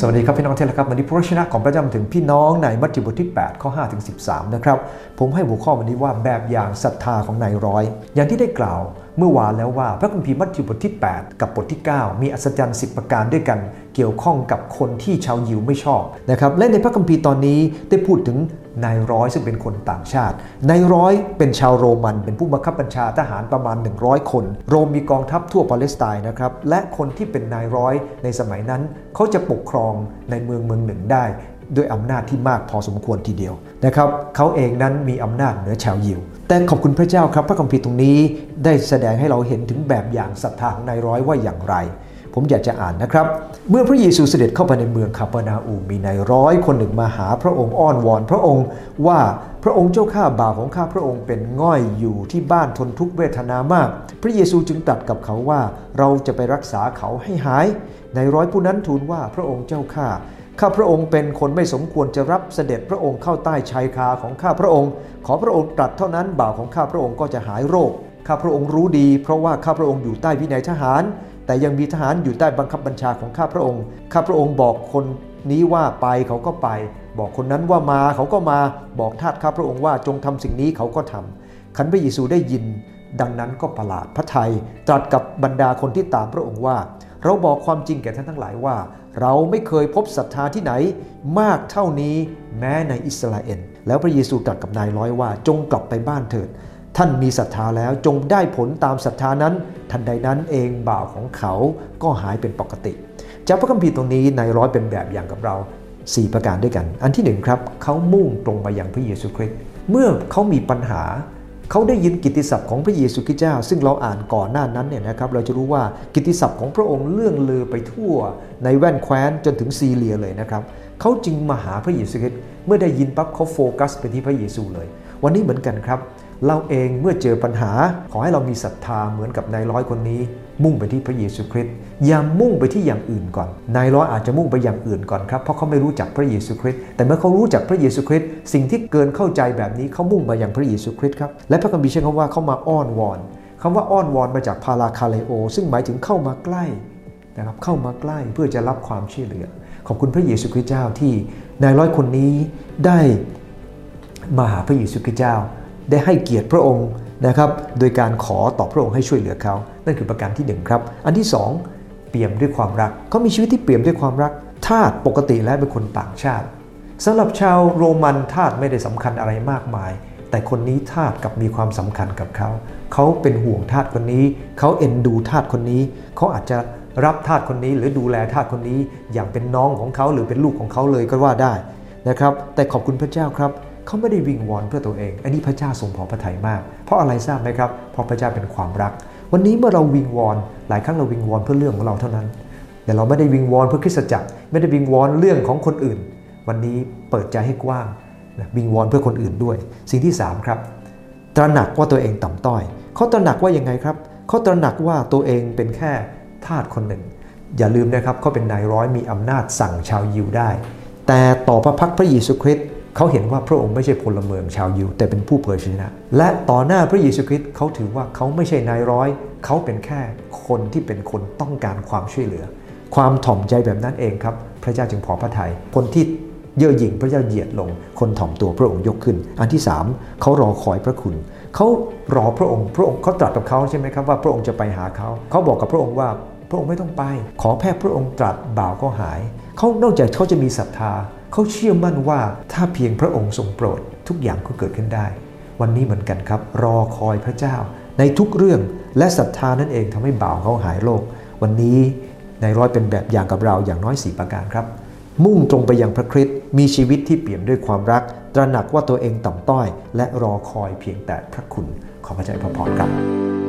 สวัสดีครับพี่น้องเทเลครับวันนี้พระชนะของพระเจ้ามาถึงพี่น้องในมัทธิวบทที่ 8 ข้อ5ถึง13 นะครับ ผมให้หัวข้อวันนี้ว่าแบบอย่างศรัทธาของนายร้อย อย่างที่ได้กล่าวเมื่อวานแล้วว่าพระคัมภีร์มัทธิวบทที่ 8 กับบทที่ 9 มีอัศจรรย์ 10 ประการด้วยกัน เกี่ยวข้องกับคนที่ชาวยิวไม่ชอบนะครับและในพระคัมภีร์ตอนนี้ได้พูดถึง นายร้อยซึ่งเป็นคนต่างชาตินายร้อยเป็นชาวโรมัน เป็นผู้บังคับบัญชาทหารประมาณ 100 คน โรมมีกองทัพทั่วปาเลสไตน์นะครับและคนที่เป็นนายร้อยในสมัยนั้นเขาจะปกครองในเมืองเมืองหนึ่งได้ด้วยอำนาจที่มากพอสมควรทีเดียวนะครับเขาเองนั้นมีอำนาจเหนือชาวยิว แต่ขอบคุณพระเจ้าครับ พระคัมภีร์ตรงนี้ได้แสดงให้เราเห็นถึงแบบอย่างศรัทธาของนายร้อยว่าอย่างไร ผมอยากจะอ่านนะครับ เมื่อพระเยซูเสด็จเข้าไปในเมืองคาปนาอูมีนายร้อยคนหนึ่งมาหาพระองค์อ้อนวอน พระองค์ว่าพระองค์เจ้าข้าบ่าวของข้าพระองค์เป็นง่อยอยู่ที่บ้านทนทุกเวทนามาก พระเยซูจึงตรัสกับเขาว่าเราจะไปรักษาเขาให้หายนายร้อยผู้นั้นทูลว่าพระองค์เจ้าข้าข้าพระองค์เป็นคนไม่สมควรจะรับเสด็จพระองค์เข้าใต้ชายคาของข้าพระองค์ ขอพระองค์ตรัสเท่านั้นบ่าวของข้าพระองค์ก็จะหายโรคข้าพระองค์รู้ดี เพราะว่าข้าพระองค์อยู่ใต้วินัยทหาร แต่ยังมีทหารอยู่ใต้บังคับบัญชาของข้าพระองค์ ข้าพระองค์บอกคนนี้ว่าไปเขาก็ไป บอกคนนั้นว่ามาเขาก็มา บอกทาสข้าพระองค์ว่าจงทำสิ่งนี้เขาก็ทำขันพระเยซูได้ยิน ดังนั้นก็ประหลาดพระทัยตรัสกับบรรดาคนที่ตามพระองค์ว่า เราบอกความจริงแก่ท่านทั้งหลายว่า เราไม่เคยพบศรัทธาที่ไหน มากเท่านี้แม้ในอิสราเอล แล้วพระเยซูตรัสกับนายร้อยว่าจงกลับไปบ้านเถิด ท่านมีศรัทธาแล้วจงได้ผลตามศรัทธานั้น ทันใดนั้นเองบ่าวของเขาก็หายเป็นปกติ จากพระคัมภีร์ตรงนี้ในร้อยเป็นแบบอย่างกับเรา 4 ประการด้วยกัน อันที่หนึ่งครับ เขามุ่งตรงมาอย่างพระเยซูคริสต์เมื่อเขามีปัญหา เขาได้ยินกิตติศัพท์ของพระเยซูคริสต์เจ้า ซึ่งเราอ่านก่อนหน้านั้นเนี่ยนะครับเราจะรู้ว่ากิตติศัพท์ของพระองค์เลื่องลือไปทั่ว ในแว่นแคว้นจนถึงซีเรียเลยนะครับเขาจึงมาหาพระเยซูคริสต์เมื่อได้ยินปั๊บเขาโฟกัสไปที่พระเยซูเลย วันนี้เหมือนกันครับ เราเองเมื่อเจอปัญหา ขอให้เรามีศรัทธาเหมือนกับนายร้อยคนนี้ มุ่งไปที่พระเยซูคริสต์อย่ามุ่งไปที่อย่างอื่นก่อนนายร้อยอาจจะมุ่งไปอย่างอื่นก่อนครับเพราะเขาไม่รู้จักพระเยซูคริสต์แต่เมื่อเขารู้จักพระเยซูคริสต์สิ่งที่เกินเข้าใจแบบนี้เขามุ่งมาอย่างพระเยซูคริสต์ครับและพระคัมภีร์ใช้คำว่าเขามาอ้อนวอนคำว่าอ้อนวอนมาจากพาราคาเลโอ ซึ่งหมายถึงเข้ามาใกล้นะครับเข้ามาใกล้เพื่อจะรับความช่วยเหลือ ขอบคุณพระเยซูคริสต์เจ้าที่นายร้อยคนนี้ได้มาหาพระเยซูคริสต์เจ้า ได้ให้เกียรติพระองค์นะครับ โดยการขอต่อพระองค์ให้ช่วยเหลือเขา นั่นคือประการที่หนึ่งครับ อันที่สองเปี่ยมด้วยความรักเขามีชีวิตที่เปี่ยมด้วยความรักทาสปกติแล้วเป็นคนต่างชาติสำหรับชาวโรมันทาสไม่ได้สำคัญอะไรมากมาย แต่คนนี้ทาสกับมีความสำคัญกับเขา เขาเป็นห่วงทาสคนนี้ เขาเอ็นดูทาสคนนี้ เขาอาจจะรับทาสคนนี้หรือดูแลทาสคนนี้ อย่างเป็นน้องของเขาหรือเป็นลูกของเขาเลยก็ว่าได้นะครับ แต่ขอบคุณพระเจ้าครับ เขาไม่ได้วิงวอนเพื่อตัวเอง อันนี้พระเจ้าทรงพอพระทัยมาก เพราะอะไรทราบไหมครับ เพราะพระเจ้าเป็นความรัก วันนี้เมื่อเราวิงวอน หลายครั้งเราวิงวอนเพื่อเรื่องของเราเท่านั้น แต่เราไม่ได้วิงวอนเพื่อคริสตจักร ไม่ได้วิงวอนเรื่องของคนอื่น วันนี้เปิดใจให้กว้างวิงวอนเพื่อคนอื่นด้วย สิ่งที่ 3 ครับ ตระหนักว่าตัวเองต่ำต้อย เขาตระหนักว่ายังไงครับเขาตระหนักว่าตัวเองเป็นแค่ทาสคนหนึ่ง อย่าลืมนะครับเขาเป็นนายร้อยมีอำนาจสั่งชาวยิวได้ แต่ต่อพระพักพระเยซูคริสต์ เขาเห็นว่าพระองค์ไม่ใช่พลเมืองชาวยิว แต่เป็นผู้เผยชนะ และต่อหน้าพระเยซูคริสต์เขาถือว่าเขาไม่ใช่นายร้อย เขาเป็นแค่คนที่เป็นคนต้องการความช่วยเหลือ ความถ่อมใจแบบนั้นเองครับ พระเจ้าจึงพอพระทยัยคนที่เย่อหยิ่งพระเจ้าเหยียดลง คนถ่อมตัวพระองค์ยกขึ้น อันที่ 3เขารอคอยพระคุณ เขารอพระองค์พระองค์เขาตรัสกับเขาใช่ไหมครับว่าพระองค์จะไปหาเขาเขาบอกกับพระองค์ว่าพระองค์ไม่ต้องไป ขอแค่พระองค์ตรัสบ่าวก็หาย เขานอกจากเขาจะมีศรัทธา เขาเชื่อมั่นว่าถ้าเพียงพระองค์ทรงโปรด ทุกอย่างก็เกิดขึ้นได้ วันนี้เหมือนกันครับ รอคอยพระเจ้า ในทุกเรื่องและศรัทธานั่นเองทำให้บ่าวเขาหายโรควันนี้ในร้อยเป็นแบบอย่างกับเราอย่างน้อยสีประการครับ มุ่งตรงไปยังพระคริสต์มีชีวิตที่เปี่ยมด้วยความรัก ตระหนักว่าตัวเองต่ำต้อย และรอคอยเพียงแต่พระคุณขอพระเจ้าพระพรครับ